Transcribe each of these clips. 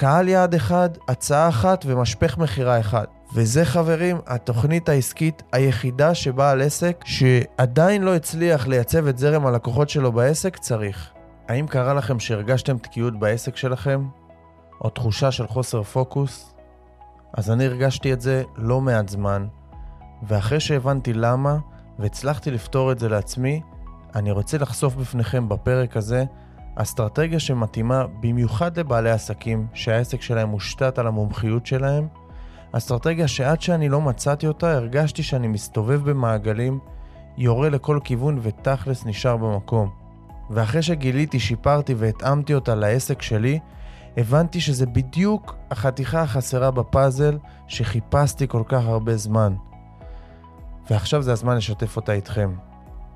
קהל יעד אחד, הצעה אחת ומשפך מכירה אחד. וזה חברים, התוכנית העסקית היחידה שבעל עסק שעדיין לא הצליח לייצב את זרם הלקוחות שלו בעסק צריך. האם קרה לכם שהרגשתם תקיעות בעסק שלכם? או תחושה של חוסר פוקוס? אז אני הרגשתי את זה לא מעט זמן, ואחרי שהבנתי למה, והצלחתי לפתור את זה לעצמי, אני רוצה לחשוף בפניכם בפרק הזה אסטרטגיה שמתאימה במיוחד לבעלי עסקים שהעסק שלהם מושתת על המומחיות שלהם, אסטרטגיה שעד שאני לא מצאתי אותה הרגשתי שאני מסתובב במעגלים, יורה לכל כיוון ותכלס נשאר במקום. ואחרי שגיליתי, שיפרתי והתאמתי אותה לעסק שלי, הבנתי שזה בדיוק החתיכה החסרה בפאזל שחיפשתי כל כך הרבה זמן. ועכשיו זה הזמן לשתף אותה איתכם.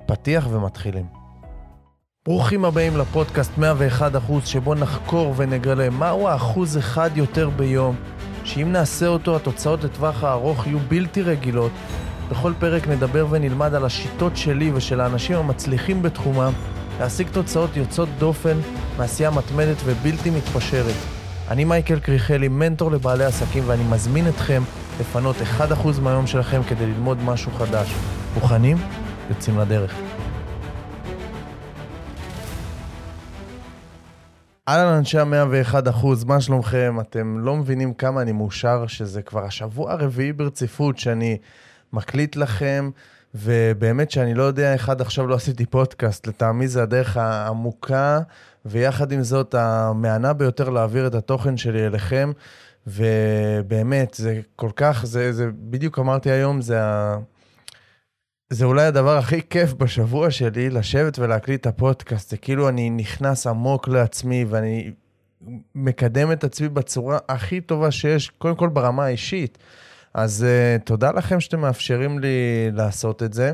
פתיח ומתחילים. ברוכים הבאים לפודקאסט 101% שבו נחקור ונגלה מהו האחוז אחד יותר ביום, שאם נעשה אותו התוצאות לטווח הארוך יהיו בלתי רגילות. בכל פרק נדבר ונלמד על השיטות שלי ושל האנשים המצליחים בתחומם להשיג תוצאות יוצאות דופן מעשייה מתמדת ובלתי מתפשרת. אני מייקל קריכלי, מנטור לבעלי עסקים, ואני מזמין אתכם לפנות 1% מהיום שלכם כדי ללמוד משהו חדש. מוכנים? יוצאים לדרך. אהלן אנשי ה-101 אחוז, מה שלומכם? אתם לא מבינים כמה אני מאושר שזה כבר השבוע הרביעי ברציפות שאני מקליט לכם, ובאמת שאני לא יודע איך עד עכשיו לא עשיתי פודקאסט, לטעמי זה הדרך העמוקה, ויחד עם זאת המהנה ביותר להעביר את התוכן שלי אליכם, ובאמת, זה כל כך, זה, זה בדיוק אמרתי היום, זה ה... זה אולי הדבר הכי כיף בשבוע שלי, לשבת ולהקליט את הפודקאסט. זה כאילו אני נכנס עמוק לעצמי ואני מקדם את עצמי בצורה הכי טובה שיש, קודם כל ברמה האישית. אז uh, תודה לכם שאתם מאפשרים לי לעשות את זה.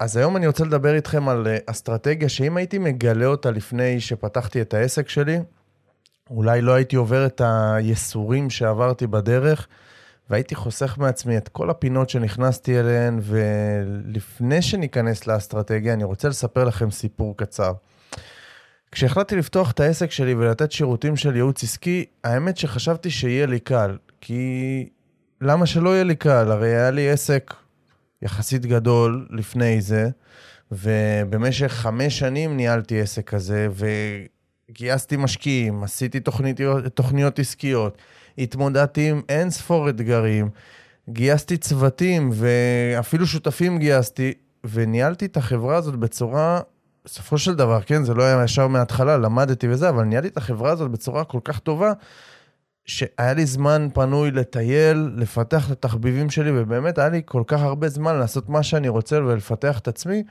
אז היום אני רוצה לדבר איתכם על uh, אסטרטגיה שאם הייתי מגלה אותה לפני שפתחתי את העסק שלי, אולי לא הייתי עובר את הייסורים שעברתי בדרך. והייתי חוסך מעצמי את כל הפינות שנכנסתי אליהן, ולפני שניכנס לאסטרטגיה, אני רוצה לספר לכם סיפור קצר. כשהחלטתי לפתוח את העסק שלי ולתת שירותים של ייעוץ עסקי, האמת שחשבתי שיהיה לי קל, כי למה שלא יהיה לי קל? הרי היה לי עסק יחסית גדול לפני זה, ובמשך חמש שנים ניהלתי עסק כזה, וגייסתי משקיעים, עשיתי תוכניות, תוכניות עסקיות. התמודדתי עם אין ספור אתגרים, גייסתי צוותים ואפילו שותפים גייסתי, וניהלתי את החברה הזאת בצורה, בסופו של דבר, כן, זה לא היה ישר מההתחלה, למדתי וזה, אבל ניהלתי את החברה הזאת בצורה כל כך טובה, שהיה לי זמן פנוי לטייל, לפתח את התחביבים שלי, ובאמת היה לי כל כך הרבה זמן לעשות מה שאני רוצה ולפתח את עצמי.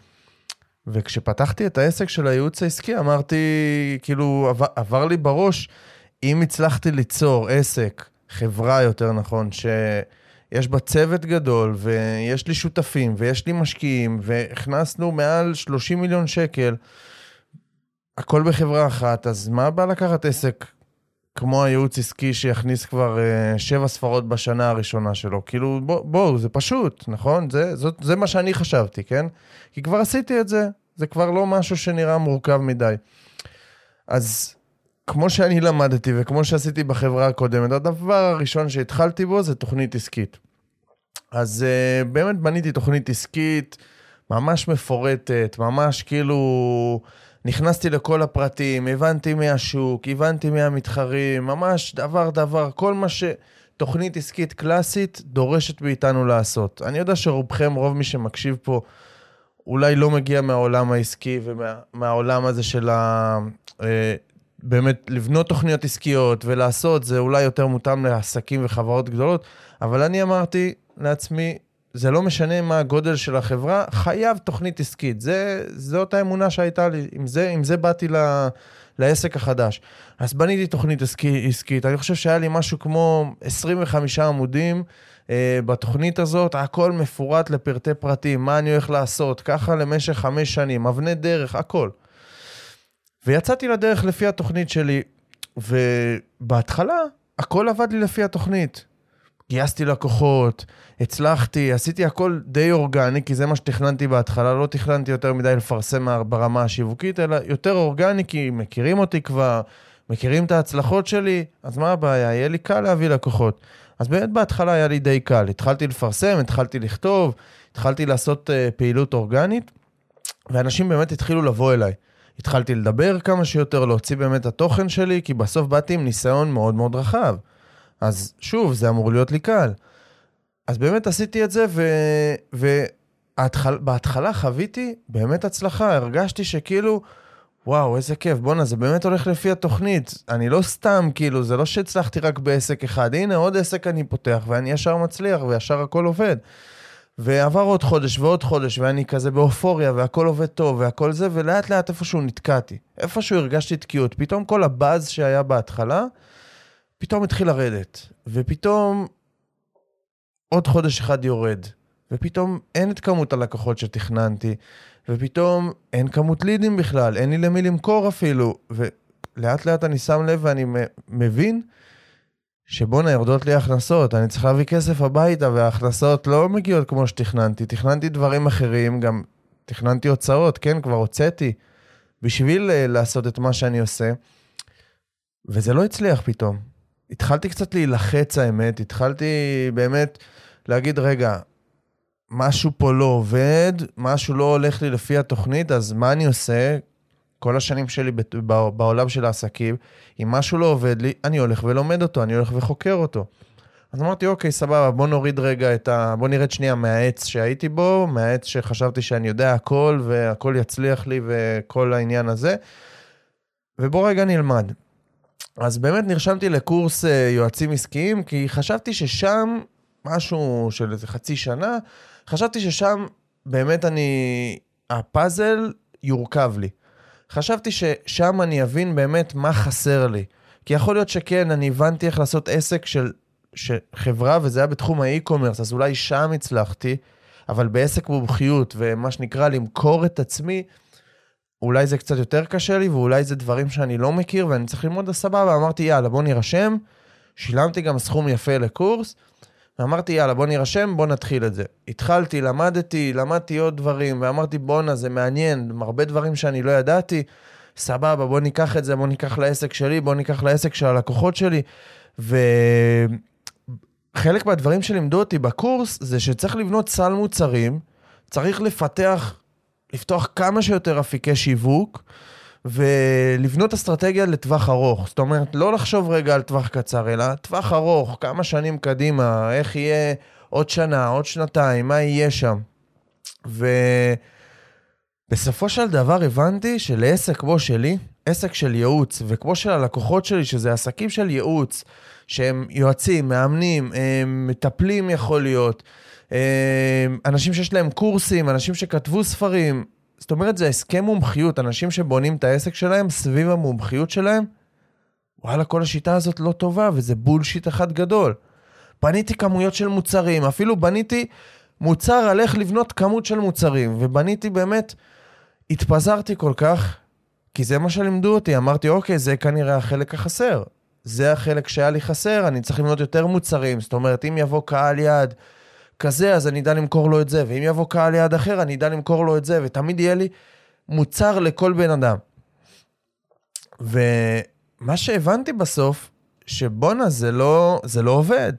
וכשפתחתי את העסק של הייעוץ העסקי, אמרתי, כאילו, עבר, עבר לי בראש, אם הצלחתי ליצור עסק, חברה יותר נכון, שיש בה צוות גדול, ויש לי שותפים, ויש לי משקיעים, והכנסנו מעל 30 מיליון שקל, הכל בחברה אחת, אז מה בא לקחת עסק כמו הייעוץ עסקי שיכניס כבר uh, שבע ספרות בשנה הראשונה שלו? כאילו, בואו, בוא, זה פשוט, נכון? זה, זאת, זה מה שאני חשבתי, כן? כי כבר עשיתי את זה, זה כבר לא משהו שנראה מורכב מדי. אז כמו שאני למדתי וכמו שעשיתי בחברה הקודמת, הדבר הראשון שהתחלתי בו זה תוכנית עסקית. אז uh, באמת בניתי תוכנית עסקית ממש מפורטת, ממש כאילו נכנסתי לכל הפרטים, הבנתי מהשוק, הבנתי מהמתחרים, ממש דבר דבר, כל מה שתוכנית עסקית קלאסית דורשת מאיתנו לעשות. אני יודע שרובכם, רוב מי שמקשיב פה, אולי לא מגיע מהעולם העסקי ומהעולם ומה, הזה של ה... באמת לבנות תוכניות עסקיות ולעשות, זה אולי יותר מותאם לעסקים וחברות גדולות, אבל אני אמרתי לעצמי, זה לא משנה מה הגודל של החברה, חייב תוכנית עסקית. זה, זאת האמונה שהייתה לי, עם זה, עם זה באתי ל, לעסק החדש. אז בניתי תוכנית עסקי, עסקית, אני חושב שהיה לי משהו כמו 25 עמודים אה, בתוכנית הזאת, הכל מפורט לפרטי פרטים, מה אני הולך לעשות, ככה למשך חמש שנים, אבני דרך, הכל. ויצאתי לדרך לפי התוכנית שלי, ובהתחלה הכל עבד לי לפי התוכנית. גייסתי לקוחות, הצלחתי, עשיתי הכל די אורגני, כי זה מה שתכננתי בהתחלה, לא תכננתי יותר מדי לפרסם ברמה השיווקית, אלא יותר אורגני, כי מכירים אותי כבר, מכירים את ההצלחות שלי, אז מה הבעיה? יהיה לי קל להביא לקוחות. אז באמת בהתחלה היה לי די קל. התחלתי לפרסם, התחלתי לכתוב, התחלתי לעשות uh, פעילות אורגנית, ואנשים באמת התחילו לבוא אליי. התחלתי לדבר כמה שיותר, להוציא באמת את התוכן שלי, כי בסוף באתי עם ניסיון מאוד מאוד רחב. אז שוב, זה אמור להיות לי קל. אז באמת עשיתי את זה, ובהתחלה חוויתי באמת הצלחה, הרגשתי שכאילו, וואו, איזה כיף, בואנה, זה באמת הולך לפי התוכנית. אני לא סתם, כאילו, זה לא שהצלחתי רק בעסק אחד, הנה עוד עסק אני פותח, ואני ישר מצליח, וישר הכל עובד. ועבר עוד חודש ועוד חודש, ואני כזה באופוריה, והכל עובד טוב, והכל זה, ולאט לאט איפשהו נתקעתי. איפשהו הרגשתי תקיעות. פתאום כל הבאז שהיה בהתחלה, פתאום התחיל לרדת. ופתאום עוד חודש אחד יורד. ופתאום אין את כמות הלקוחות שתכננתי, ופתאום אין כמות לידים בכלל, אין לי למי למכור אפילו. ולאט לאט אני שם לב ואני מבין שבואנה, יורדות לי הכנסות, אני צריך להביא כסף הביתה, וההכנסות לא מגיעות כמו שתכננתי. תכננתי דברים אחרים, גם תכננתי הוצאות, כן, כבר הוצאתי, בשביל uh, לעשות את מה שאני עושה, וזה לא הצליח פתאום. התחלתי קצת להילחץ, האמת, התחלתי באמת להגיד, רגע, משהו פה לא עובד, משהו לא הולך לי לפי התוכנית, אז מה אני עושה? כל השנים שלי בעולם של העסקים, אם משהו לא עובד לי, אני הולך ולומד אותו, אני הולך וחוקר אותו. אז אמרתי, אוקיי, סבבה, בוא נוריד רגע את ה... בוא נרד שנייה מהעץ שהייתי בו, מהעץ שחשבתי שאני יודע הכל והכל יצליח לי וכל העניין הזה, ובוא רגע נלמד. אז באמת נרשמתי לקורס אה, יועצים עסקיים, כי חשבתי ששם, משהו של איזה חצי שנה, חשבתי ששם באמת אני... הפאזל יורכב לי. חשבתי ששם אני אבין באמת מה חסר לי. כי יכול להיות שכן, אני הבנתי איך לעשות עסק של, של חברה, וזה היה בתחום האי-קומרס, אז אולי שם הצלחתי, אבל בעסק מומחיות, ומה שנקרא למכור את עצמי, אולי זה קצת יותר קשה לי, ואולי זה דברים שאני לא מכיר, ואני צריך ללמוד סבבה. אמרתי, יאללה, בוא נירשם. שילמתי גם סכום יפה לקורס, ואמרתי, יאללה, בוא נירשם, בוא נתחיל את זה. התחלתי, למדתי, למדתי עוד דברים, ואמרתי, בואנה, זה מעניין, הרבה דברים שאני לא ידעתי, סבבה, בוא ניקח את זה, בוא ניקח לעסק שלי, בוא ניקח לעסק של הלקוחות שלי. וחלק מהדברים שלימדו אותי בקורס, זה שצריך לבנות סל מוצרים, צריך לפתח, לפתוח כמה שיותר אפיקי שיווק, ולבנות אסטרטגיה לטווח ארוך. זאת אומרת, לא לחשוב רגע על טווח קצר, אלא טווח ארוך, כמה שנים קדימה, איך יהיה עוד שנה, עוד שנתיים, מה יהיה שם. ובסופו של דבר הבנתי שלעסק כמו שלי, עסק של ייעוץ, וכמו של הלקוחות שלי, שזה עסקים של ייעוץ, שהם יועצים, מאמנים, הם מטפלים יכול להיות, אנשים שיש להם קורסים, אנשים שכתבו ספרים, זאת אומרת, זה הסכם מומחיות, אנשים שבונים את העסק שלהם סביב המומחיות שלהם, וואלה, כל השיטה הזאת לא טובה, וזה בולשיט אחד גדול. בניתי כמויות של מוצרים, אפילו בניתי מוצר על איך לבנות כמות של מוצרים, ובניתי באמת, התפזרתי כל כך, כי זה מה שלימדו אותי, אמרתי, אוקיי, זה כנראה החלק החסר. זה החלק שהיה לי חסר, אני צריך לבנות יותר מוצרים. זאת אומרת, אם יבוא קהל יעד כזה, אז אני אדע למכור לו את זה, ואם יבוא קהל יעד אחר, אני אדע למכור לו את זה, ותמיד יהיה לי מוצר לכל בן אדם. ומה שהבנתי בסוף, שבואנה, זה לא, זה לא עובד.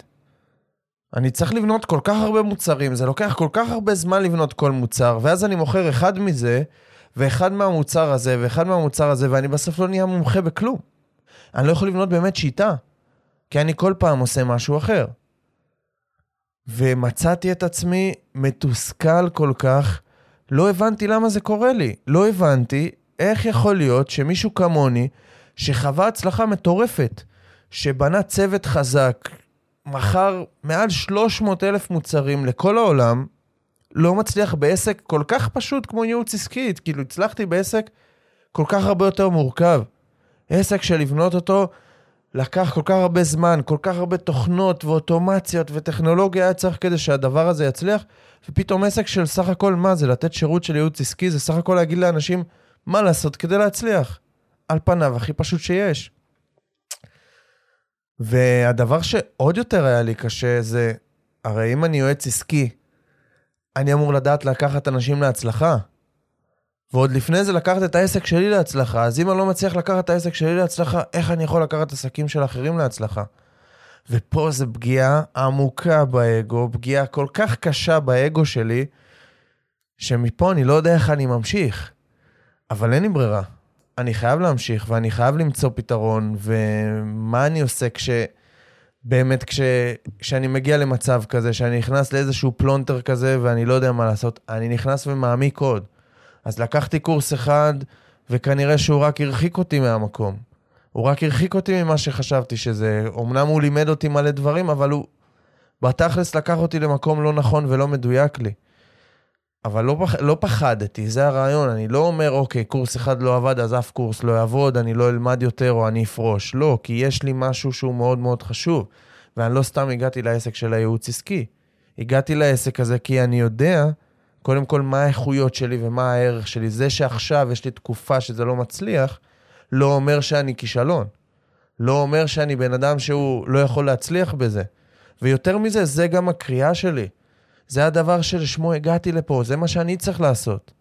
אני צריך לבנות כל כך הרבה מוצרים, זה לוקח כל כך הרבה זמן לבנות כל מוצר, ואז אני מוכר אחד מזה, ואחד מהמוצר הזה, ואחד מהמוצר הזה, ואני בסוף לא נהיה מומחה בכלום. אני לא יכול לבנות באמת שיטה, כי אני כל פעם עושה משהו אחר. ומצאתי את עצמי מתוסכל כל כך, לא הבנתי למה זה קורה לי. לא הבנתי איך יכול להיות שמישהו כמוני, שחווה הצלחה מטורפת, שבנה צוות חזק, מכר מעל 300 אלף מוצרים לכל העולם, לא מצליח בעסק כל כך פשוט כמו ייעוץ עסקי. כאילו, הצלחתי בעסק כל כך הרבה יותר מורכב. עסק שלבנות אותו לקח כל כך הרבה זמן, כל כך הרבה תוכנות ואוטומציות וטכנולוגיה היה צריך כדי שהדבר הזה יצליח, ופתאום עסק של סך הכל מה זה, לתת שירות של ייעוץ עסקי, זה סך הכל להגיד לאנשים מה לעשות כדי להצליח. על פניו הכי פשוט שיש. והדבר שעוד יותר היה לי קשה זה, הרי אם אני יועץ עסקי, אני אמור לדעת לקחת אנשים להצלחה. ועוד לפני זה לקחת את העסק שלי להצלחה, אז אם אני לא מצליח לקחת את העסק שלי להצלחה, איך אני יכול לקחת עסקים של אחרים להצלחה? ופה זה פגיעה עמוקה באגו, פגיעה כל כך קשה באגו שלי, שמפה אני לא יודע איך אני ממשיך. אבל אין לי ברירה. אני חייב להמשיך, ואני חייב למצוא פתרון, ומה אני עושה כש... באמת, כש... כשאני מגיע למצב כזה, שאני נכנס לאיזשהו פלונטר כזה, ואני לא יודע מה לעשות, אני נכנס ומעמיק עוד. אז לקחתי קורס אחד, וכנראה שהוא רק הרחיק אותי מהמקום. הוא רק הרחיק אותי ממה שחשבתי שזה. אמנם הוא לימד אותי מלא דברים, אבל הוא בתכלס לקח אותי למקום לא נכון ולא מדויק לי. אבל לא, פח, לא פחדתי, זה הרעיון. אני לא אומר, אוקיי, קורס אחד לא עבד, אז אף קורס לא יעבוד, אני לא אלמד יותר או אני אפרוש. לא, כי יש לי משהו שהוא מאוד מאוד חשוב. ואני לא סתם הגעתי לעסק של הייעוץ עסקי. הגעתי לעסק הזה כי אני יודע, קודם כל, מה האיכויות שלי ומה הערך שלי. זה שעכשיו יש לי תקופה שזה לא מצליח, לא אומר שאני כישלון. לא אומר שאני בן אדם שהוא לא יכול להצליח בזה. ויותר מזה, זה גם הקריאה שלי. זה הדבר שלשמו הגעתי לפה, זה מה שאני צריך לעשות.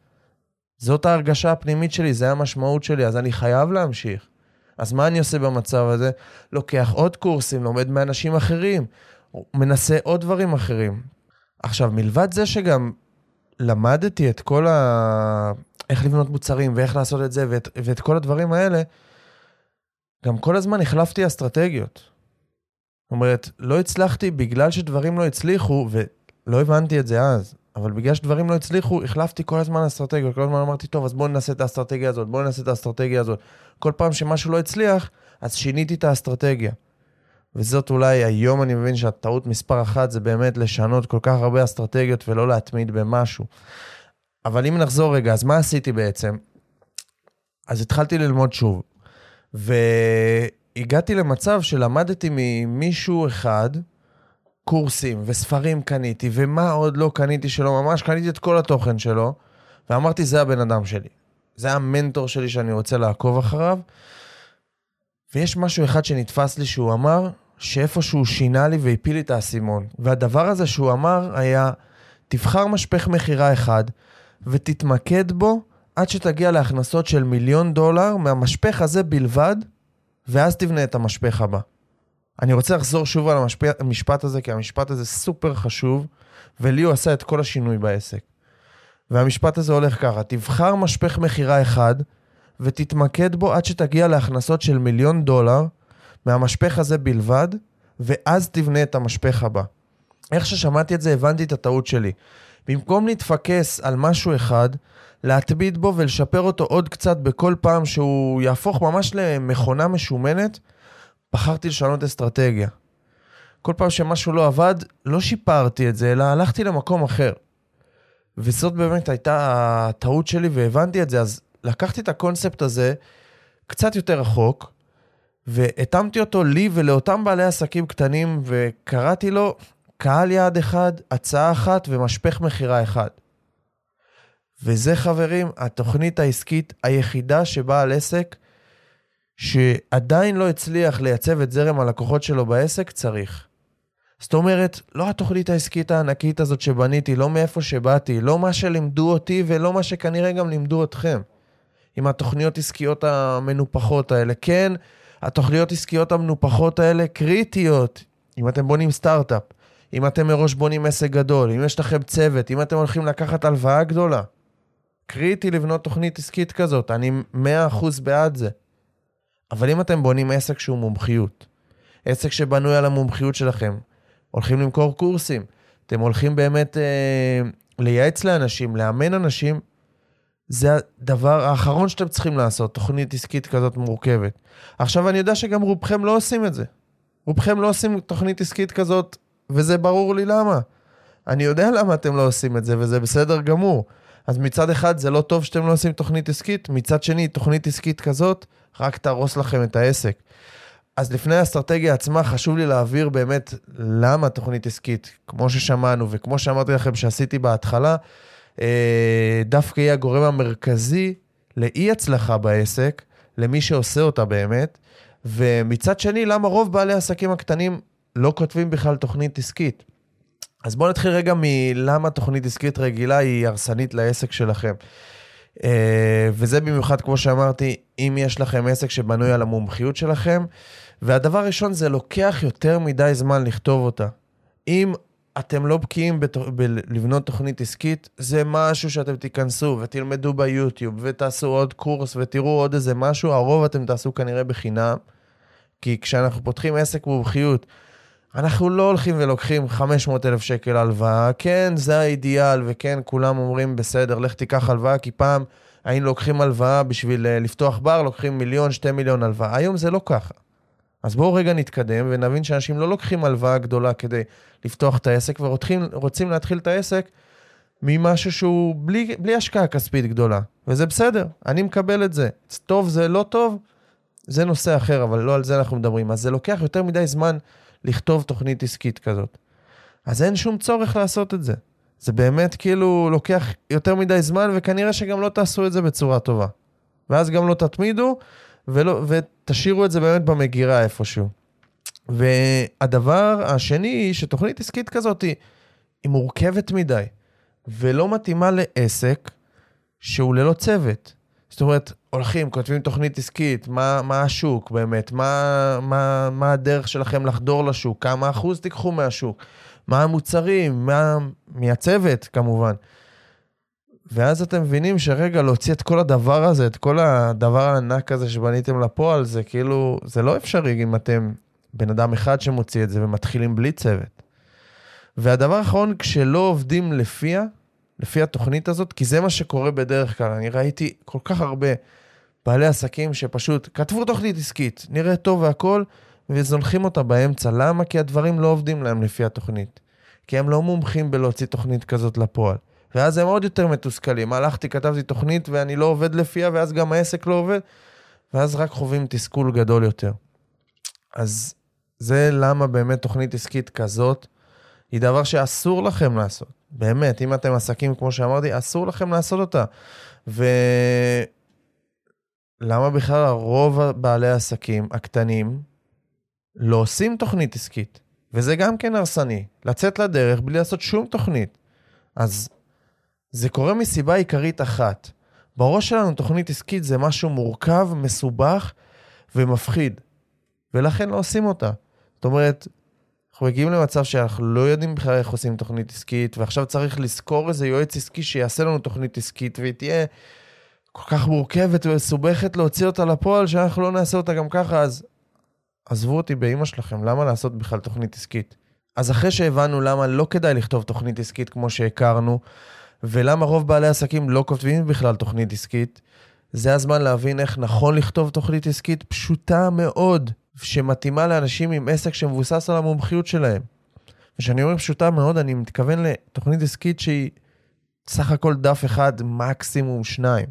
זאת ההרגשה הפנימית שלי, זה המשמעות שלי, אז אני חייב להמשיך. אז מה אני עושה במצב הזה? לוקח עוד קורסים, לומד מאנשים אחרים, מנסה עוד דברים אחרים. עכשיו, מלבד זה שגם למדתי את כל ה... איך לבנות מוצרים ואיך לעשות את זה ואת, ואת כל הדברים האלה, גם כל הזמן החלפתי אסטרטגיות. זאת אומרת, לא הצלחתי בגלל שדברים לא הצליחו, ולא הבנתי את זה אז, אבל בגלל שדברים לא הצליחו, החלפתי כל הזמן אסטרטגיות. כל הזמן אמרתי, טוב, אז בואו ננסה את האסטרטגיה הזאת, בואו ננסה את האסטרטגיה הזאת. כל פעם שמשהו לא הצליח, אז שיניתי את האסטרטגיה. וזאת אולי, היום אני מבין שהטעות מספר אחת זה באמת לשנות כל כך הרבה אסטרטגיות ולא להתמיד במשהו. אבל אם נחזור רגע, אז מה עשיתי בעצם? אז התחלתי ללמוד שוב, והגעתי למצב שלמדתי ממישהו אחד, קורסים וספרים קניתי, ומה עוד לא קניתי שלו, ממש קניתי את כל התוכן שלו, ואמרתי, זה הבן אדם שלי. זה המנטור שלי שאני רוצה לעקוב אחריו. ויש משהו אחד שנתפס לי שהוא אמר, שאיפה שהוא שינה לי והפיל לי את האסימון. והדבר הזה שהוא אמר היה, תבחר משפך מכירה אחד, ותתמקד בו עד שתגיע להכנסות של מיליון דולר מהמשפך הזה בלבד, ואז תבנה את המשפך הבא. אני רוצה לחזור שוב על המשפט הזה, כי המשפט הזה סופר חשוב, ולי הוא עשה את כל השינוי בעסק. והמשפט הזה הולך ככה, תבחר משפך מכירה אחד, ותתמקד בו עד שתגיע להכנסות של מיליון דולר מהמשפך הזה בלבד, ואז תבנה את המשפך הבא. איך ששמעתי את זה, הבנתי את הטעות שלי. במקום להתפקס על משהו אחד, להטביד בו ולשפר אותו עוד קצת בכל פעם שהוא יהפוך ממש למכונה משומנת, בחרתי לשנות אסטרטגיה. כל פעם שמשהו לא עבד, לא שיפרתי את זה, אלא הלכתי למקום אחר. וזאת באמת הייתה הטעות שלי והבנתי את זה, אז לקחתי את הקונספט הזה קצת יותר רחוק, והתאמתי אותו לי ולאותם בעלי עסקים קטנים, וקראתי לו קהל יעד אחד, הצעה אחת ומשפך מכירה אחד. וזה, חברים, התוכנית העסקית היחידה שבעל עסק שעדיין לא הצליח לייצב את זרם הלקוחות שלו בעסק, צריך. זאת אומרת, לא התוכנית העסקית הענקית הזאת שבניתי, לא מאיפה שבאתי, לא מה שלימדו אותי ולא מה שכנראה גם לימדו אתכם. עם התוכניות עסקיות המנופחות האלה. כן, התוכניות עסקיות המנופחות האלה קריטיות, אם אתם בונים סטארט-אפ. אם אתם מראש בונים עסק גדול, אם יש לכם צוות, אם אתם הולכים לקחת הלוואה גדולה. קריטי לבנות תוכנית עסקית כזאת, אני 100% בעד זה. אבל אם אתם בונים עסק שהוא מומחיות, עסק שבנוי על המומחיות שלכם, הולכים למכור קורסים, אתם הולכים באמת אה, לייעץ לאנשים, לאמן אנשים, זה הדבר האחרון שאתם צריכים לעשות, תוכנית עסקית כזאת מורכבת. עכשיו, אני יודע שגם רובכם לא עושים את זה. רובכם לא עושים תוכנית עסקית כזאת וזה ברור לי למה. אני יודע למה אתם לא עושים את זה, וזה בסדר גמור. אז מצד אחד זה לא טוב שאתם לא עושים תוכנית עסקית, מצד שני, תוכנית עסקית כזאת רק תהרוס לכם את העסק. אז לפני האסטרטגיה עצמה, חשוב לי להעביר באמת למה תוכנית עסקית, כמו ששמענו וכמו שאמרתי לכם שעשיתי בהתחלה, דווקא היא הגורם המרכזי לאי הצלחה בעסק, למי שעושה אותה באמת. ומצד שני, למה רוב בעלי העסקים הקטנים לא כותבים בכלל תוכנית עסקית. אז בואו נתחיל רגע מלמה תוכנית עסקית רגילה היא הרסנית לעסק שלכם. אה, וזה במיוחד, כמו שאמרתי, אם יש לכם עסק שבנוי על המומחיות שלכם. והדבר הראשון, זה לוקח יותר מדי זמן לכתוב אותה. אם אתם לא בקיאים בלבנות תוכנית עסקית, זה משהו שאתם תיכנסו ותלמדו ביוטיוב ותעשו עוד קורס ותראו עוד איזה משהו, הרוב אתם תעשו כנראה בחינם. כי כשאנחנו פותחים עסק מומחיות, אנחנו לא הולכים ולוקחים 500 אלף שקל הלוואה. כן, זה האידיאל, וכן, כולם אומרים, בסדר, לך תיקח הלוואה, כי פעם היינו לוקחים הלוואה בשביל אה, לפתוח בר, לוקחים מיליון, שתי מיליון הלוואה. היום זה לא ככה. אז בואו רגע נתקדם ונבין שאנשים לא לוקחים הלוואה גדולה כדי לפתוח את העסק, ורוצים להתחיל את העסק ממשהו שהוא בלי, בלי השקעה כספית גדולה. וזה בסדר, אני מקבל את זה. טוב זה לא טוב, זה נושא אחר, אבל לא על זה אנחנו מדברים. אז זה לוקח יותר מדי זמן לכתוב תוכנית עסקית כזאת. אז אין שום צורך לעשות את זה. זה באמת כאילו לוקח יותר מדי זמן, וכנראה שגם לא תעשו את זה בצורה טובה. ואז גם לא תתמידו, ולא, ותשאירו את זה באמת במגירה איפשהו. והדבר השני, שתוכנית עסקית כזאת היא, היא מורכבת מדי, ולא מתאימה לעסק שהוא ללא צוות. זאת אומרת, הולכים, כותבים תוכנית עסקית, מה, מה השוק באמת, מה, מה, מה הדרך שלכם לחדור לשוק, כמה אחוז תיקחו מהשוק, מה המוצרים, מה, מהצוות כמובן. ואז אתם מבינים שרגע, להוציא את כל הדבר הזה, את כל הדבר הענק הזה שבניתם לפועל, זה כאילו, זה לא אפשרי אם אתם בן אדם אחד שמוציא את זה ומתחילים בלי צוות. והדבר האחרון, כשלא עובדים לפיה, לפי התוכנית הזאת, כי זה מה שקורה בדרך כלל. אני ראיתי כל כך הרבה בעלי עסקים שפשוט כתבו תוכנית עסקית, נראה טוב והכול, וזונחים אותה באמצע. למה? כי הדברים לא עובדים להם לפי התוכנית. כי הם לא מומחים בלהוציא תוכנית כזאת לפועל. ואז הם עוד יותר מתוסכלים. הלכתי, כתבתי תוכנית ואני לא עובד לפיה, ואז גם העסק לא עובד, ואז רק חווים תסכול גדול יותר. אז זה למה באמת תוכנית עסקית כזאת היא דבר שאסור לכם לעשות. באמת, אם אתם עסקים, כמו שאמרתי, אסור לכם לעשות אותה. ולמה בכלל הרוב בעלי העסקים הקטנים לא עושים תוכנית עסקית? וזה גם כן הרסני, לצאת לדרך בלי לעשות שום תוכנית. אז זה קורה מסיבה עיקרית אחת. בראש שלנו תוכנית עסקית זה משהו מורכב, מסובך ומפחיד, ולכן לא עושים אותה. זאת אומרת, אנחנו מגיעים למצב שאנחנו לא יודעים בכלל איך עושים תוכנית עסקית, ועכשיו צריך לזכור איזה יועץ עסקי שיעשה לנו תוכנית עסקית, והיא תהיה כל כך מורכבת ומסובכת להוציא אותה לפועל, שאנחנו לא נעשה אותה גם ככה, אז עזבו אותי באימא שלכם, למה לעשות בכלל תוכנית עסקית? אז אחרי שהבנו למה לא כדאי לכתוב תוכנית עסקית כמו שהכרנו, ולמה רוב בעלי עסקים לא כותבים בכלל תוכנית עסקית, זה הזמן להבין איך נכון לכתוב תוכנית עסקית פשוטה מאוד, שמתאימה לאנשים עם עסק שמבוסס על המומחיות שלהם. וכשאני אומר פשוטה מאוד, אני מתכוון לתוכנית עסקית שהיא סך הכל דף אחד, מקסימום שניים.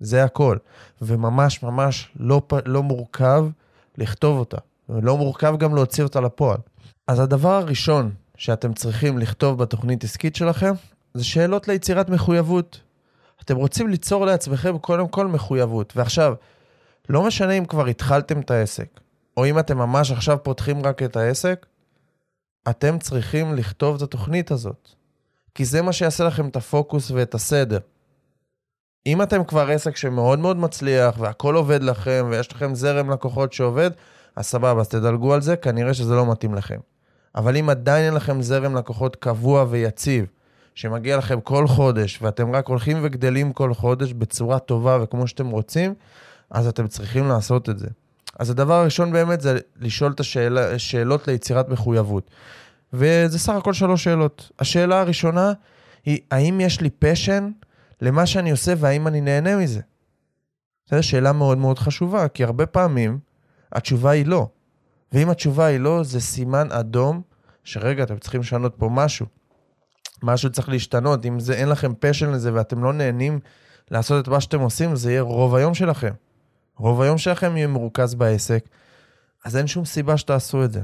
זה הכל. וממש ממש לא, לא מורכב לכתוב אותה. ולא מורכב גם להוציא אותה לפועל. אז הדבר הראשון שאתם צריכים לכתוב בתוכנית עסקית שלכם, זה שאלות ליצירת מחויבות. אתם רוצים ליצור לעצמכם קודם כל מחויבות. ועכשיו, לא משנה אם כבר התחלתם את העסק, או אם אתם ממש עכשיו פותחים רק את העסק, אתם צריכים לכתוב את התוכנית הזאת. כי זה מה שיעשה לכם את הפוקוס ואת הסדר. אם אתם כבר עסק שמאוד מאוד מצליח והכל עובד לכם ויש לכם זרם לקוחות שעובד, אז סבבה, אז תדלגו על זה, כנראה שזה לא מתאים לכם. אבל אם עדיין אין לכם זרם לקוחות קבוע ויציב, שמגיע לכם כל חודש, ואתם רק הולכים וגדלים כל חודש בצורה טובה וכמו שאתם רוצים, אז אתם צריכים לעשות את זה. אז הדבר הראשון באמת זה לשאול את השאלות ליצירת מחויבות. וזה סך הכל שלוש שאלות. השאלה הראשונה היא, האם יש לי פשן למה שאני עושה והאם אני נהנה מזה? זו שאלה מאוד מאוד חשובה, כי הרבה פעמים התשובה היא לא. ואם התשובה היא לא, זה סימן אדום שרגע, אתם צריכים לשנות פה משהו. משהו צריך להשתנות. אם זה, אין לכם פשן לזה ואתם לא נהנים לעשות את מה שאתם עושים, זה יהיה רוב היום שלכם. רוב היום שלכם יהיה מרוכז בעסק, אז אין שום סיבה שתעשו את זה.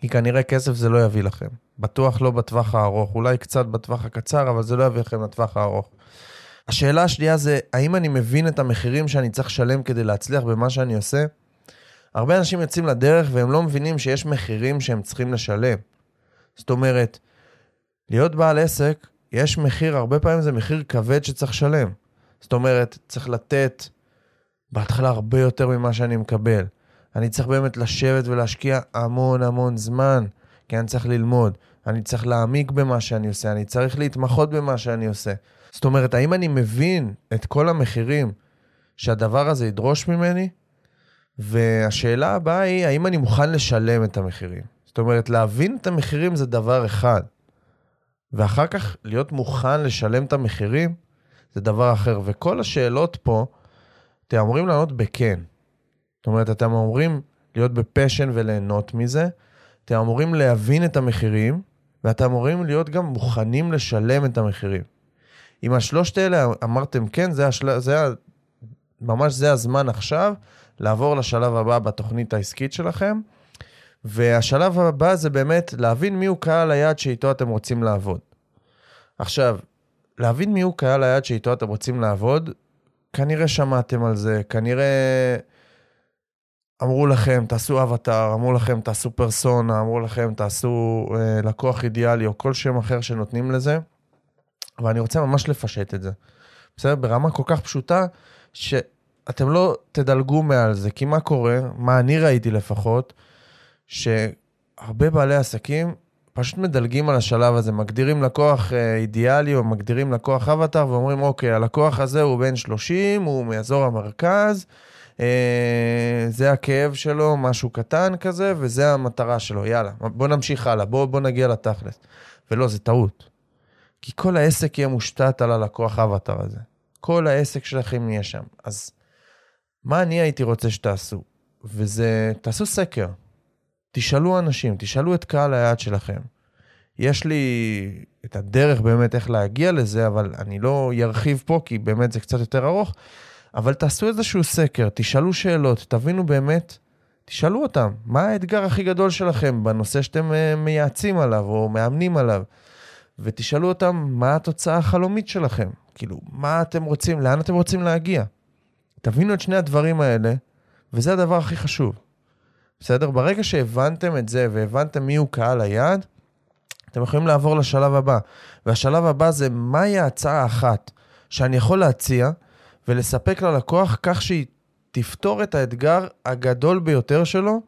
כי כנראה כסף זה לא יביא לכם. בטוח לא בטווח הארוך, אולי קצת בטווח הקצר, אבל זה לא יביא לכם לטווח הארוך. השאלה השנייה זה, האם אני מבין את המחירים שאני צריך לשלם כדי להצליח במה שאני עושה? הרבה אנשים יוצאים לדרך והם לא מבינים שיש מחירים שהם צריכים לשלם. זאת אומרת, להיות בעל עסק, יש מחיר, הרבה פעמים זה מחיר כבד שצריך לשלם. זאת אומרת, צריך לתת בהתחלה הרבה יותר ממה שאני מקבל. אני צריך באמת לשבת ולהשקיע המון המון זמן, כי אני צריך ללמוד. אני צריך להעמיק במה שאני עושה, אני צריך להתמחות במה שאני עושה. זאת אומרת, האם אני מבין את כל המחירים שהדבר הזה ידרוש ממני? והשאלה הבאה היא, האם אני מוכן לשלם את המחירים? זאת אומרת, להבין את המחירים זה דבר אחד, ואחר כך להיות מוכן לשלם את המחירים זה דבר אחר. וכל השאלות פה, אתם אמורים לענות בכן. זאת אומרת, אתם אמורים להיות בפשן וליהנות מזה, אתם אמורים להבין את המחירים, ואתם אמורים להיות גם מוכנים לשלם את המחירים. אם השלושת האלה אמרתם כן, זה, השל... זה ממש זה הזמן עכשיו לעבור לשלב הבא בתוכנית העסקית שלכם. והשלב הבא זה באמת להבין מיהו קהל היעד שאיתו אתם רוצים לעבוד. עכשיו, להבין מיהו קהל היעד שאיתו אתם רוצים לעבוד, כנראה שמעתם על זה, כנראה אמרו לכם, תעשו אבטאר, אמרו לכם, תעשו פרסונה, אמרו לכם, תעשו אה, לקוח אידיאלי, או כל שם אחר שנותנים לזה. ואני רוצה ממש לפשט את זה. בסדר? ברמה כל כך פשוטה, שאתם לא תדלגו מעל זה. כי מה קורה, מה אני ראיתי לפחות, שהרבה בעלי עסקים פשוט מדלגים על השלב הזה, מגדירים לקוח אה, אידיאלי או מגדירים לקוח אבטאר ואומרים, אוקיי, הלקוח הזה הוא בן 30, הוא מאזור המרכז, אה, זה הכאב שלו, משהו קטן כזה, וזה המטרה שלו, יאללה, בוא נמשיך הלאה, בוא, בוא נגיע לתכלס. ולא, זה טעות. כי כל העסק יהיה מושתת על הלקוח אבטר הזה. כל העסק שלכם יהיה שם. אז מה אני הייתי רוצה שתעשו? וזה, תעשו סקר. תשאלו אנשים, תשאלו את קהל היעד שלכם. יש לי את הדרך באמת איך להגיע לזה, אבל אני לא ארחיב פה, כי באמת זה קצת יותר ארוך. אבל תעשו איזשהו סקר, תשאלו שאלות, תבינו באמת, תשאלו אותם, מה האתגר הכי גדול שלכם בנושא שאתם אה, מייעצים עליו או מאמנים עליו, ותשאלו אותם מה התוצאה החלומית שלכם, כאילו, מה אתם רוצים, לאן אתם רוצים להגיע. תבינו את שני הדברים האלה, וזה הדבר הכי חשוב. בסדר? ברגע שהבנתם את זה והבנתם מיהו קהל היעד, אתם יכולים לעבור לשלב הבא. והשלב הבא זה מהי ההצעה האחת שאני יכול להציע, ולספק ללקוח כך שהיא תפתור את האתגר הגדול ביותר שלו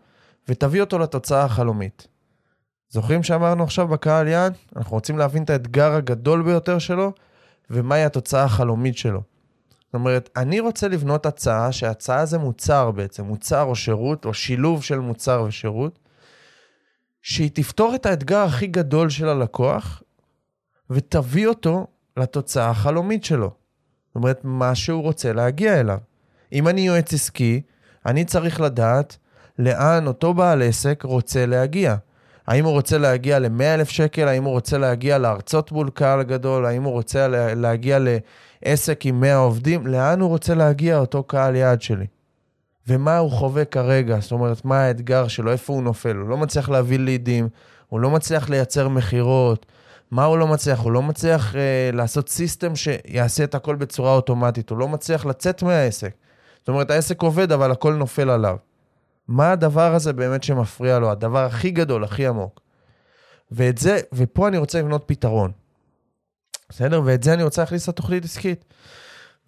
ותביא אותו לתוצאה החלומית. זוכרים שאמרנו עכשיו בקהל יעד? אנחנו רוצים להבין את האתגר הגדול ביותר שלו ומהי התוצאה החלומית שלו. זאת אומרת, אני רוצה לבנות הצעה, שהצעה זה מוצר בעצם, מוצר או שירות, או שילוב של מוצר ושירות, שהיא תפתור את האתגר הכי גדול של הלקוח ותביא אותו לתוצאה החלומית שלו. זאת אומרת, מה שהוא רוצה להגיע אליו. אם אני יועץ עסקי, אני צריך לדעת לאן אותו בעל עסק רוצה להגיע. האם הוא רוצה להגיע ל-100,000 שקל? האם הוא רוצה להגיע להרצות מול קהל גדול? האם הוא רוצה להגיע לעסק עם 100 עובדים? לאן הוא רוצה להגיע אותו קהל יעד שלי? ומה הוא חווה כרגע? זאת אומרת, מה האתגר שלו? איפה הוא נופל? הוא לא מצליח להביא לידים, הוא לא מצליח לייצר מכירות, מה הוא לא מצליח? הוא לא מצליח אה, לעשות סיסטם שיעשה את הכל בצורה אוטומטית, הוא לא מצליח לצאת מהעסק. זאת אומרת, העסק עובד, אבל הכל נופל עליו. מה הדבר הזה באמת שמפריע לו? הדבר הכי גדול, הכי עמוק. ואת זה, ופה אני רוצה לבנות פתרון. בסדר? ואת זה אני רוצה להכניס לתוכנית עסקית.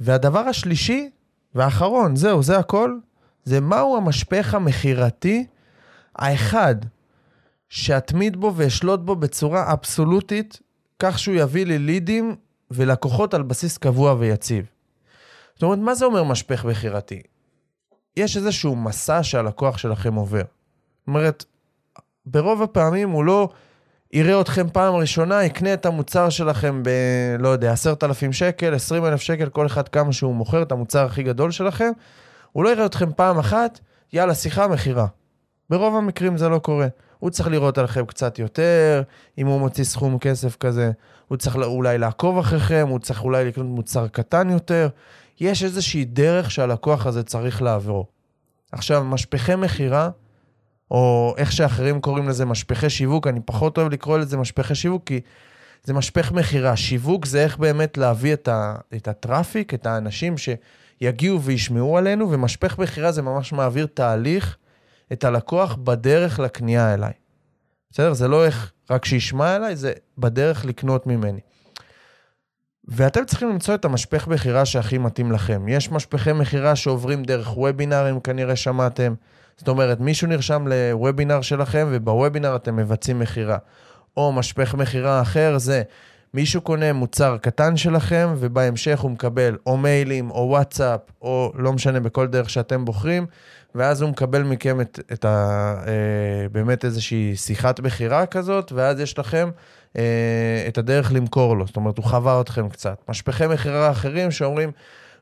והדבר השלישי והאחרון, זהו, זה הכל, זה מהו המשפך המכירתי האחד שאתמיד בו ואשלוט בו בצורה אבסולוטית, כך שהוא יביא לי לידים ולקוחות על בסיס קבוע ויציב. זאת אומרת, מה זה אומר משפך מכירתי? יש איזשהו מסע שהלקוח שלכם עובר. זאת אומרת, ברוב הפעמים הוא לא יראה אתכם פעם ראשונה, יקנה את המוצר שלכם ב... לא יודע, עשרת אלפים שקל, עשרים אלף שקל, כל אחד כמה שהוא מוכר את המוצר הכי גדול שלכם, הוא לא יראה אתכם פעם אחת, יאללה, שיחה, מכירה. ברוב המקרים זה לא קורה. הוא צריך לראות עליכם קצת יותר, אם הוא מוציא סכום כסף כזה, הוא צריך אולי לעקוב אחריכם, הוא צריך אולי לקנות מוצר קטן יותר. יש איזושהי דרך שהלקוח הזה צריך לעבור. עכשיו, משפחי מכירה, או איך שאחרים קוראים לזה משפחי שיווק, אני פחות אוהב לקרוא לזה משפחי שיווק, כי זה משפך מכירה. שיווק זה איך באמת להביא את, ה, את הטראפיק, את האנשים שיגיעו וישמעו עלינו, ומשפך מכירה זה ממש מעביר תהליך את הלקוח בדרך לקנייה אליי. בסדר? זה לא איך רק שישמע אליי, זה בדרך לקנות ממני. ואתם צריכים למצוא את המשפך מכירה שהכי מתאים לכם. יש משפחי מכירה שעוברים דרך וובינארים, כנראה שמעתם. זאת אומרת, מישהו נרשם לוובינר שלכם, ובוובינר אתם מבצעים מכירה. או משפך מכירה אחר זה מישהו קונה מוצר קטן שלכם, ובהמשך הוא מקבל או מיילים, או וואטסאפ, או לא משנה, בכל דרך שאתם בוחרים, ואז הוא מקבל מכם את, את ה... אה, באמת איזושהי שיחת מכירה כזאת, ואז יש לכם את הדרך למכור לו. זאת אומרת, הוא חווה אתכם קצת. משפחי מכירה אחרים שאומרים,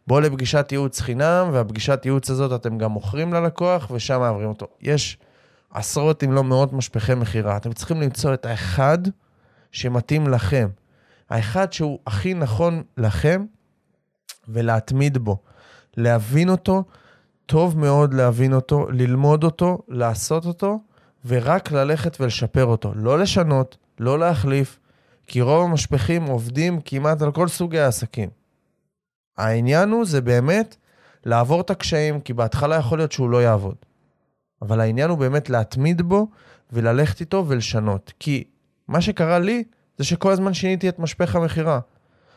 בוא לפגישת ייעוץ חינם, והפגישת ייעוץ הזאת אתם גם מוכרים ללקוח, ושם מעבירים אותו. יש עשרות אם לא מאות משפחי מכירה. אתם צריכים למצוא את האחד שמתאים לכם. האחד שהוא הכי נכון לכם, ולהתמיד בו. להבין אותו, טוב מאוד להבין אותו, ללמוד אותו, לעשות אותו, ורק ללכת ולשפר אותו. לא לשנות, לא להחליף, כי רוב המשפחים עובדים כמעט על כל סוגי העסקים. העניין הוא, זה באמת לעבור את הקשיים, כי בהתחלה יכול להיות שהוא לא יעבוד. אבל העניין הוא באמת להתמיד בו וללכת איתו ולשנות. כי מה שקרה לי, זה שכל הזמן שיניתי את משפך המכירה.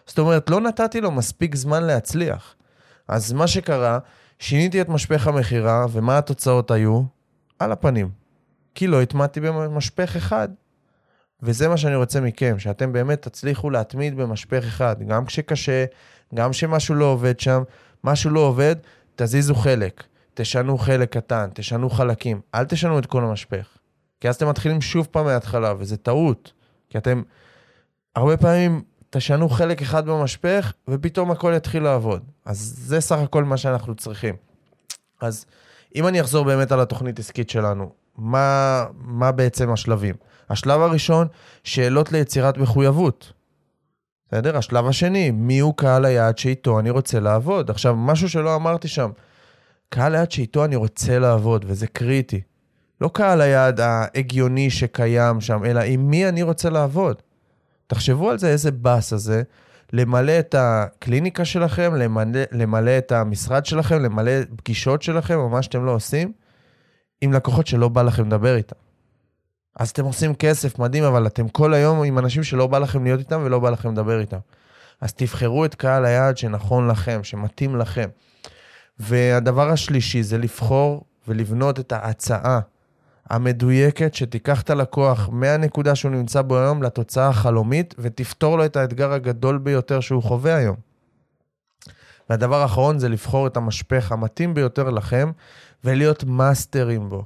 זאת אומרת, לא נתתי לו מספיק זמן להצליח. אז מה שקרה, שיניתי את משפך המכירה, ומה התוצאות היו? על הפנים. כי לא הטמעתי במשפך אחד. וזה מה שאני רוצה מכם, שאתם באמת תצליחו להתמיד במשפך אחד, גם כשקשה, גם כשמשהו לא עובד שם, משהו לא עובד, תזיזו חלק, תשנו חלק קטן, תשנו חלקים, אל תשנו את כל המשפך. כי אז אתם מתחילים שוב פעם מההתחלה, וזה טעות. כי אתם, הרבה פעמים תשנו חלק אחד במשפך, ופתאום הכל יתחיל לעבוד. אז זה סך הכל מה שאנחנו צריכים. אז אם אני אחזור באמת על התוכנית עסקית שלנו, מה, מה בעצם השלבים? השלב הראשון, שאלות ליצירת מחויבות. בסדר? השלב השני, מי הוא קהל היעד שאיתו אני רוצה לעבוד? עכשיו, משהו שלא אמרתי שם, קהל היעד שאיתו אני רוצה לעבוד, וזה קריטי. לא קהל היעד ההגיוני שקיים שם, אלא עם מי אני רוצה לעבוד. תחשבו על זה, איזה באס הזה, למלא את הקליניקה שלכם, למלא, למלא את המשרד שלכם, למלא פגישות שלכם, או מה שאתם לא עושים, עם לקוחות שלא בא לכם לדבר איתם. אז אתם עושים כסף, מדהים, אבל אתם כל היום עם אנשים שלא בא לכם להיות איתם ולא בא לכם לדבר איתם. אז תבחרו את קהל היעד שנכון לכם, שמתאים לכם. והדבר השלישי זה לבחור ולבנות את ההצעה המדויקת שתיקח את הלקוח מהנקודה שהוא נמצא בו היום לתוצאה החלומית ותפתור לו את האתגר הגדול ביותר שהוא חווה היום. והדבר האחרון זה לבחור את המשפך המתאים ביותר לכם ולהיות מאסטרים בו.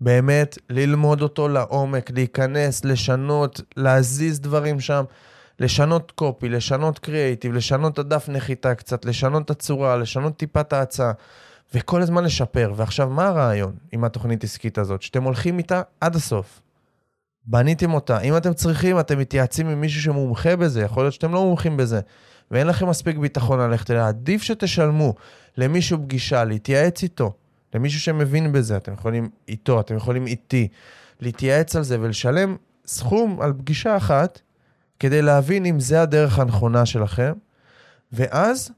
באמת, ללמוד אותו לעומק, להיכנס, לשנות, להזיז דברים שם, לשנות קופי, לשנות קריאייטיב, לשנות את הדף נחיתה קצת, לשנות את הצורה, לשנות טיפה את ההצעה, וכל הזמן לשפר. ועכשיו, מה הרעיון עם התוכנית עסקית הזאת? שאתם הולכים איתה עד הסוף. בניתם אותה. אם אתם צריכים, אתם מתייעצים עם מישהו שמומחה בזה, יכול להיות שאתם לא מומחים בזה, ואין לכם מספיק ביטחון ללכת אליה. עדיף שתשלמו למישהו פגישה, להתייעץ איתו. למישהו שמבין בזה, אתם יכולים איתו, אתם יכולים איתי, להתייעץ על זה ולשלם סכום על פגישה אחת, כדי להבין אם זה הדרך הנכונה שלכם, ואז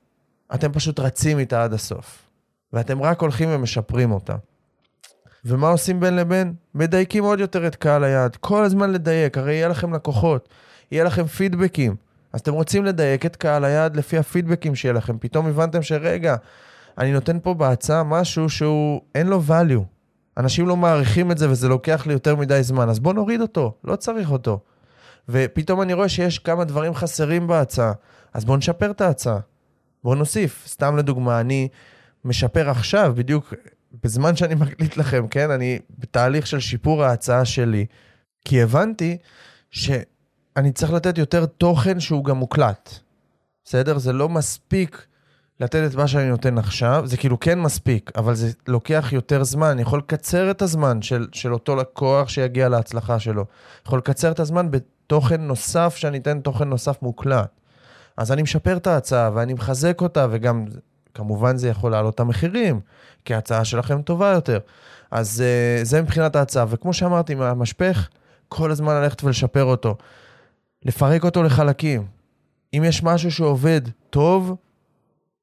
אתם פשוט רצים איתה עד הסוף. ואתם רק הולכים ומשפרים אותה. ומה עושים בין לבין? מדייקים עוד יותר את קהל היעד. כל הזמן לדייק, הרי יהיה לכם לקוחות, יהיה לכם פידבקים. אז אתם רוצים לדייק את קהל היעד לפי הפידבקים שיהיה לכם. פתאום הבנתם שרגע, אני נותן פה בהצעה משהו שהוא, אין לו value. אנשים לא מעריכים את זה וזה לוקח לי יותר מדי זמן, אז בוא נוריד אותו, לא צריך אותו. ופתאום אני רואה שיש כמה דברים חסרים בהצעה, אז בוא נשפר את ההצעה. בוא נוסיף. סתם לדוגמה, אני משפר עכשיו, בדיוק בזמן שאני מקליט לכם, כן? אני בתהליך של שיפור ההצעה שלי, כי הבנתי שאני צריך לתת יותר תוכן שהוא גם מוקלט. בסדר? זה לא מספיק לתת את מה שאני נותן עכשיו, זה כאילו כן מספיק, אבל זה לוקח יותר זמן, אני יכול לקצר את הזמן של, של אותו לקוח שיגיע להצלחה שלו. יכול לקצר את הזמן בתוכן נוסף, שאני אתן תוכן נוסף מוקלט. אז אני משפר את ההצעה ואני מחזק אותה, וגם כמובן זה יכול לעלות את המחירים, כי ההצעה שלכם טובה יותר. אז uh, זה מבחינת ההצעה, וכמו שאמרתי, מהמשפך, כל הזמן ללכת ולשפר אותו. לפרק אותו לחלקים. אם יש משהו שעובד טוב,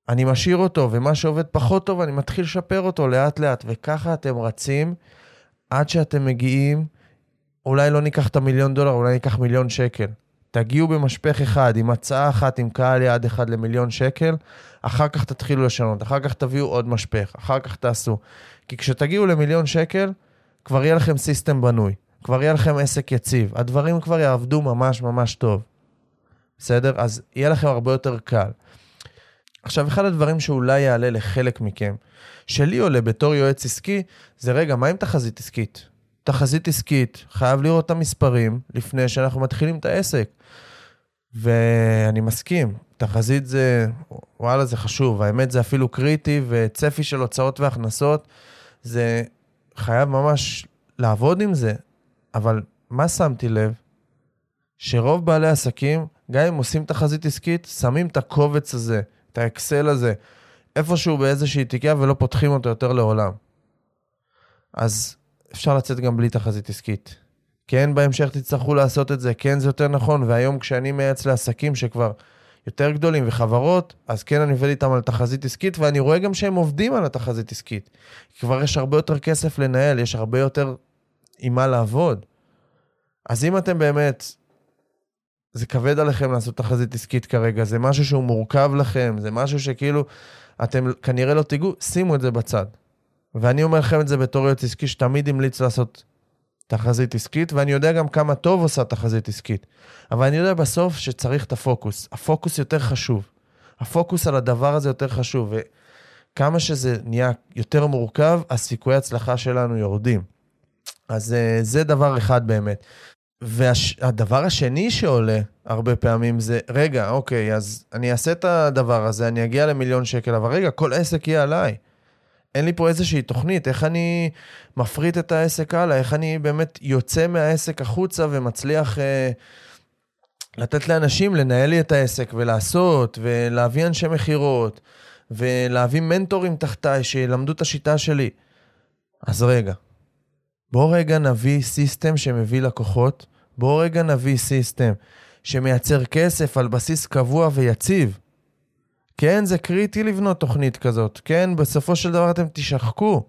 אני משאיר אותו, ומה שעובד פחות טוב, אני מתחיל לשפר אותו לאט-לאט, וככה אתם רצים עד שאתם מגיעים, אולי לא ניקח את המיליון דולר, אולי ניקח מיליון שקל. תגיעו במשפך אחד, עם הצעה אחת, עם קהל יעד אחד למיליון שקל, אחר כך תתחילו לשנות, אחר כך תביאו עוד משפך, אחר כך תעשו. כי כשתגיעו למיליון שקל, כבר יהיה לכם סיסטם בנוי, כבר יהיה לכם עסק יציב, הדברים כבר יעבדו ממש ממש טוב. בסדר? אז יהיה לכם הרבה יותר קל. עכשיו, אחד הדברים שאולי יעלה לחלק מכם, שלי עולה בתור יועץ עסקי, זה רגע, מה עם תחזית עסקית? תחזית עסקית, חייב לראות את המספרים לפני שאנחנו מתחילים את העסק. ואני מסכים, תחזית זה, וואלה, זה חשוב, האמת זה אפילו קריטי, וצפי של הוצאות והכנסות, זה חייב ממש לעבוד עם זה. אבל מה שמתי לב? שרוב בעלי עסקים, גם אם עושים תחזית עסקית, שמים את הקובץ הזה, את האקסל הזה, איפשהו באיזושהי תיקייה ולא פותחים אותו יותר לעולם. אז אפשר לצאת גם בלי תחזית עסקית. כן, בהמשך תצטרכו לעשות את זה, כן, זה יותר נכון, והיום כשאני מייעץ לעסקים שכבר יותר גדולים וחברות, אז כן, אני עובד איתם על תחזית עסקית, ואני רואה גם שהם עובדים על התחזית עסקית. כבר יש הרבה יותר כסף לנהל, יש הרבה יותר עם מה לעבוד. אז אם אתם באמת, זה כבד עליכם לעשות תחזית עסקית כרגע, זה משהו שהוא מורכב לכם, זה משהו שכאילו, אתם כנראה לא תיגעו, שימו את זה בצד. ואני אומר לכם את זה בתור יועץ עסקי, שתמיד המליץ לעשות תחזית עסקית, ואני יודע גם כמה טוב עושה תחזית עסקית. אבל אני יודע בסוף שצריך את הפוקוס. הפוקוס יותר חשוב. הפוקוס על הדבר הזה יותר חשוב, וכמה שזה נהיה יותר מורכב, הסיכויי הצלחה שלנו יורדים. אז uh, זה דבר אחד באמת. והדבר. השני שעולה הרבה פעמים זה, רגע, אוקיי, אז אני אעשה את הדבר הזה, אני אגיע למיליון שקל, אבל רגע, כל עסק יהיה עליי. אין לי פה איזושהי תוכנית, איך אני מפריט את העסק הלאה, איך אני באמת יוצא מהעסק החוצה ומצליח אה, לתת לאנשים לנהל לי את העסק ולעשות, ולהביא אנשי מכירות, ולהביא מנטורים תחתיי שילמדו את השיטה שלי. אז רגע, בוא רגע נביא system שמביא לקוחות, בוא רגע נביא system שמייצר כסף על בסיס קבוע ויציב. כן, זה קריטי לבנות תוכנית כזאת. כן, בסופו של דבר אתם תשחקו.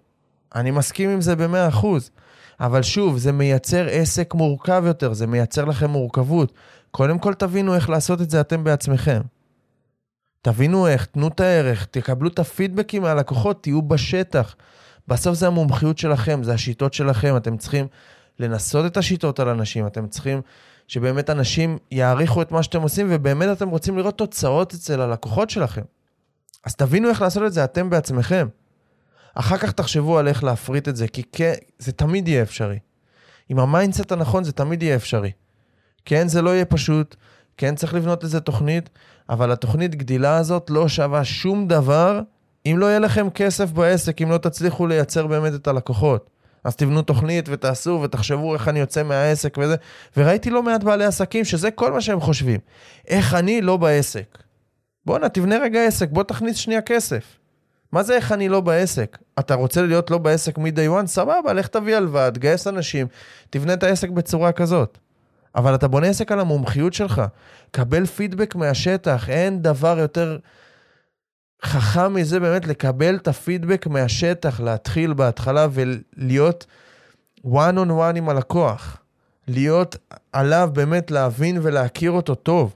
אני מסכים עם זה במאה אחוז. אבל שוב, זה מייצר עסק מורכב יותר, זה מייצר לכם מורכבות. קודם כל תבינו איך לעשות את זה אתם בעצמכם. תבינו איך, תנו את הערך, תקבלו את הפידבקים מהלקוחות, תהיו בשטח. בסוף זה המומחיות שלכם, זה השיטות שלכם, אתם צריכים לנסות את השיטות על אנשים, אתם צריכים שבאמת אנשים יעריכו את מה שאתם עושים, ובאמת אתם רוצים לראות תוצאות אצל הלקוחות שלכם. אז תבינו איך לעשות את זה אתם בעצמכם. אחר כך תחשבו על איך להפריט את זה, כי כן, זה תמיד יהיה אפשרי. עם ה mindset הנכון זה תמיד יהיה אפשרי. כן, זה לא יהיה פשוט, כן, צריך לבנות לזה תוכנית, אבל התוכנית גדילה הזאת לא שווה שום דבר אם לא יהיה לכם כסף בעסק, אם לא תצליחו לייצר באמת את הלקוחות. אז תבנו תוכנית ותעשו ותחשבו איך אני יוצא מהעסק וזה. וראיתי לא מעט בעלי עסקים שזה כל מה שהם חושבים. איך אני לא בעסק? בואנה, תבנה רגע עסק, בוא תכניס שנייה כסף. מה זה איך אני לא בעסק? אתה רוצה להיות לא בעסק מ-day one? סבבה, לך תביא הלוואה, תגייס אנשים, תבנה את העסק בצורה כזאת. אבל אתה בונה עסק על המומחיות שלך. קבל פידבק מהשטח, אין דבר יותר חכם מזה באמת לקבל את הפידבק מהשטח, להתחיל בהתחלה ולהיות one on one עם הלקוח. להיות עליו באמת להבין ולהכיר אותו טוב.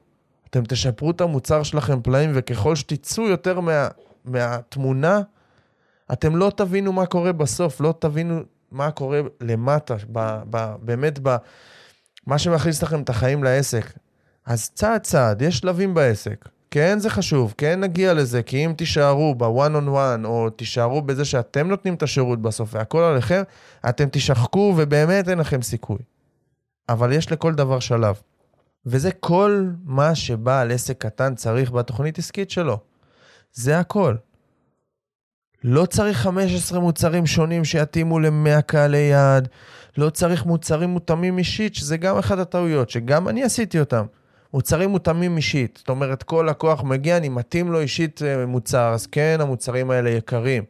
אתם תשפרו את המוצר שלכם פלאים, וככל שתצאו יותר מה, מהתמונה, אתם לא תבינו מה קורה בסוף, לא תבינו מה קורה למטה, ב, ב, באמת ב... מה שמכניס לכם את החיים לעסק. אז צעד צעד, יש שלבים בעסק. כן זה חשוב, כן נגיע לזה, כי אם תישארו ב-one on one, או תישארו בזה שאתם נותנים את השירות בסוף והכל עליכם, אתם תשחקו ובאמת אין לכם סיכוי. אבל יש לכל דבר שלב. וזה כל מה שבעל עסק קטן צריך בתוכנית עסקית שלו. זה הכל. לא צריך 15 מוצרים שונים שיתאימו ל-100 קהלי יעד, לא צריך מוצרים מותאמים אישית, שזה גם אחת הטעויות, שגם אני עשיתי אותם. מוצרים מותאמים אישית. זאת אומרת, כל לקוח מגיע, אני מתאים לו אישית אה, מוצר, אז כן, המוצרים האלה יקרים.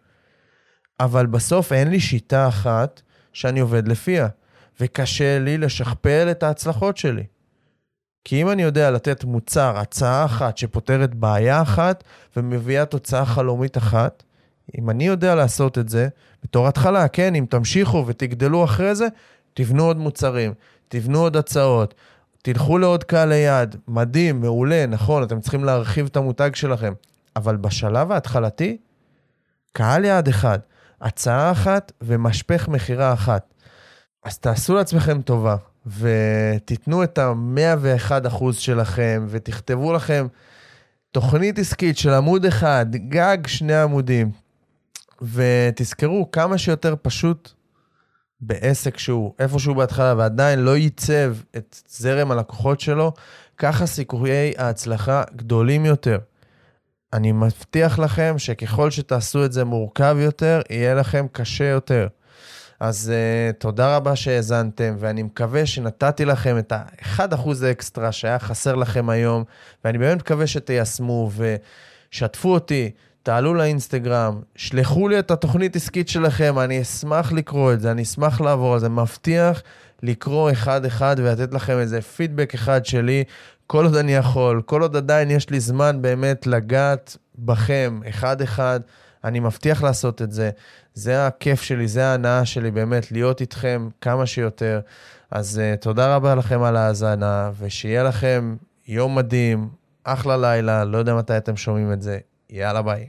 אבל בסוף אין לי שיטה אחת שאני עובד לפיה, וקשה לי לשכפל את ההצלחות שלי. כי אם אני יודע לתת מוצר, הצעה אחת שפותרת בעיה אחת ומביאה תוצאה חלומית אחת, אם אני יודע לעשות את זה, בתור התחלה, כן, אם תמשיכו ותגדלו אחרי זה, תבנו עוד מוצרים, תבנו עוד הצעות, תלכו לעוד קהלי יעד, מדהים, מעולה, נכון, אתם צריכים להרחיב את המותג שלכם, אבל בשלב ההתחלתי, קהל יעד אחד, הצעה אחת ומשפך מכירה אחת. אז תעשו לעצמכם טובה, ותיתנו את ה-101% שלכם, ותכתבו לכם תוכנית עסקית של עמוד אחד, גג שני עמודים, ותזכרו, כמה שיותר פשוט בעסק שהוא איפשהו בהתחלה ועדיין לא ייצב את זרם הלקוחות שלו, ככה סיכויי ההצלחה גדולים יותר. אני מבטיח לכם שככל שתעשו את זה מורכב יותר, יהיה לכם קשה יותר. אז uh, תודה רבה שהאזנתם, ואני מקווה שנתתי לכם את ה-1% אקסטרה שהיה חסר לכם היום, ואני באמת מקווה שתיישמו ושתפו אותי, תעלו לאינסטגרם, שלחו לי את התוכנית עסקית שלכם, אני אשמח לקרוא את זה, אני אשמח לעבור על זה, מבטיח לקרוא אחד-אחד ולתת לכם איזה פידבק אחד שלי, כל עוד אני יכול, כל עוד עדיין יש לי זמן באמת לגעת בכם אחד-אחד, אני מבטיח לעשות את זה. זה הכיף שלי, זה ההנאה שלי באמת, להיות איתכם כמה שיותר. אז uh, תודה רבה לכם על ההאזנה, ושיהיה לכם יום מדהים, אחלה לילה, לא יודע מתי אתם שומעים את זה. יאללה ביי.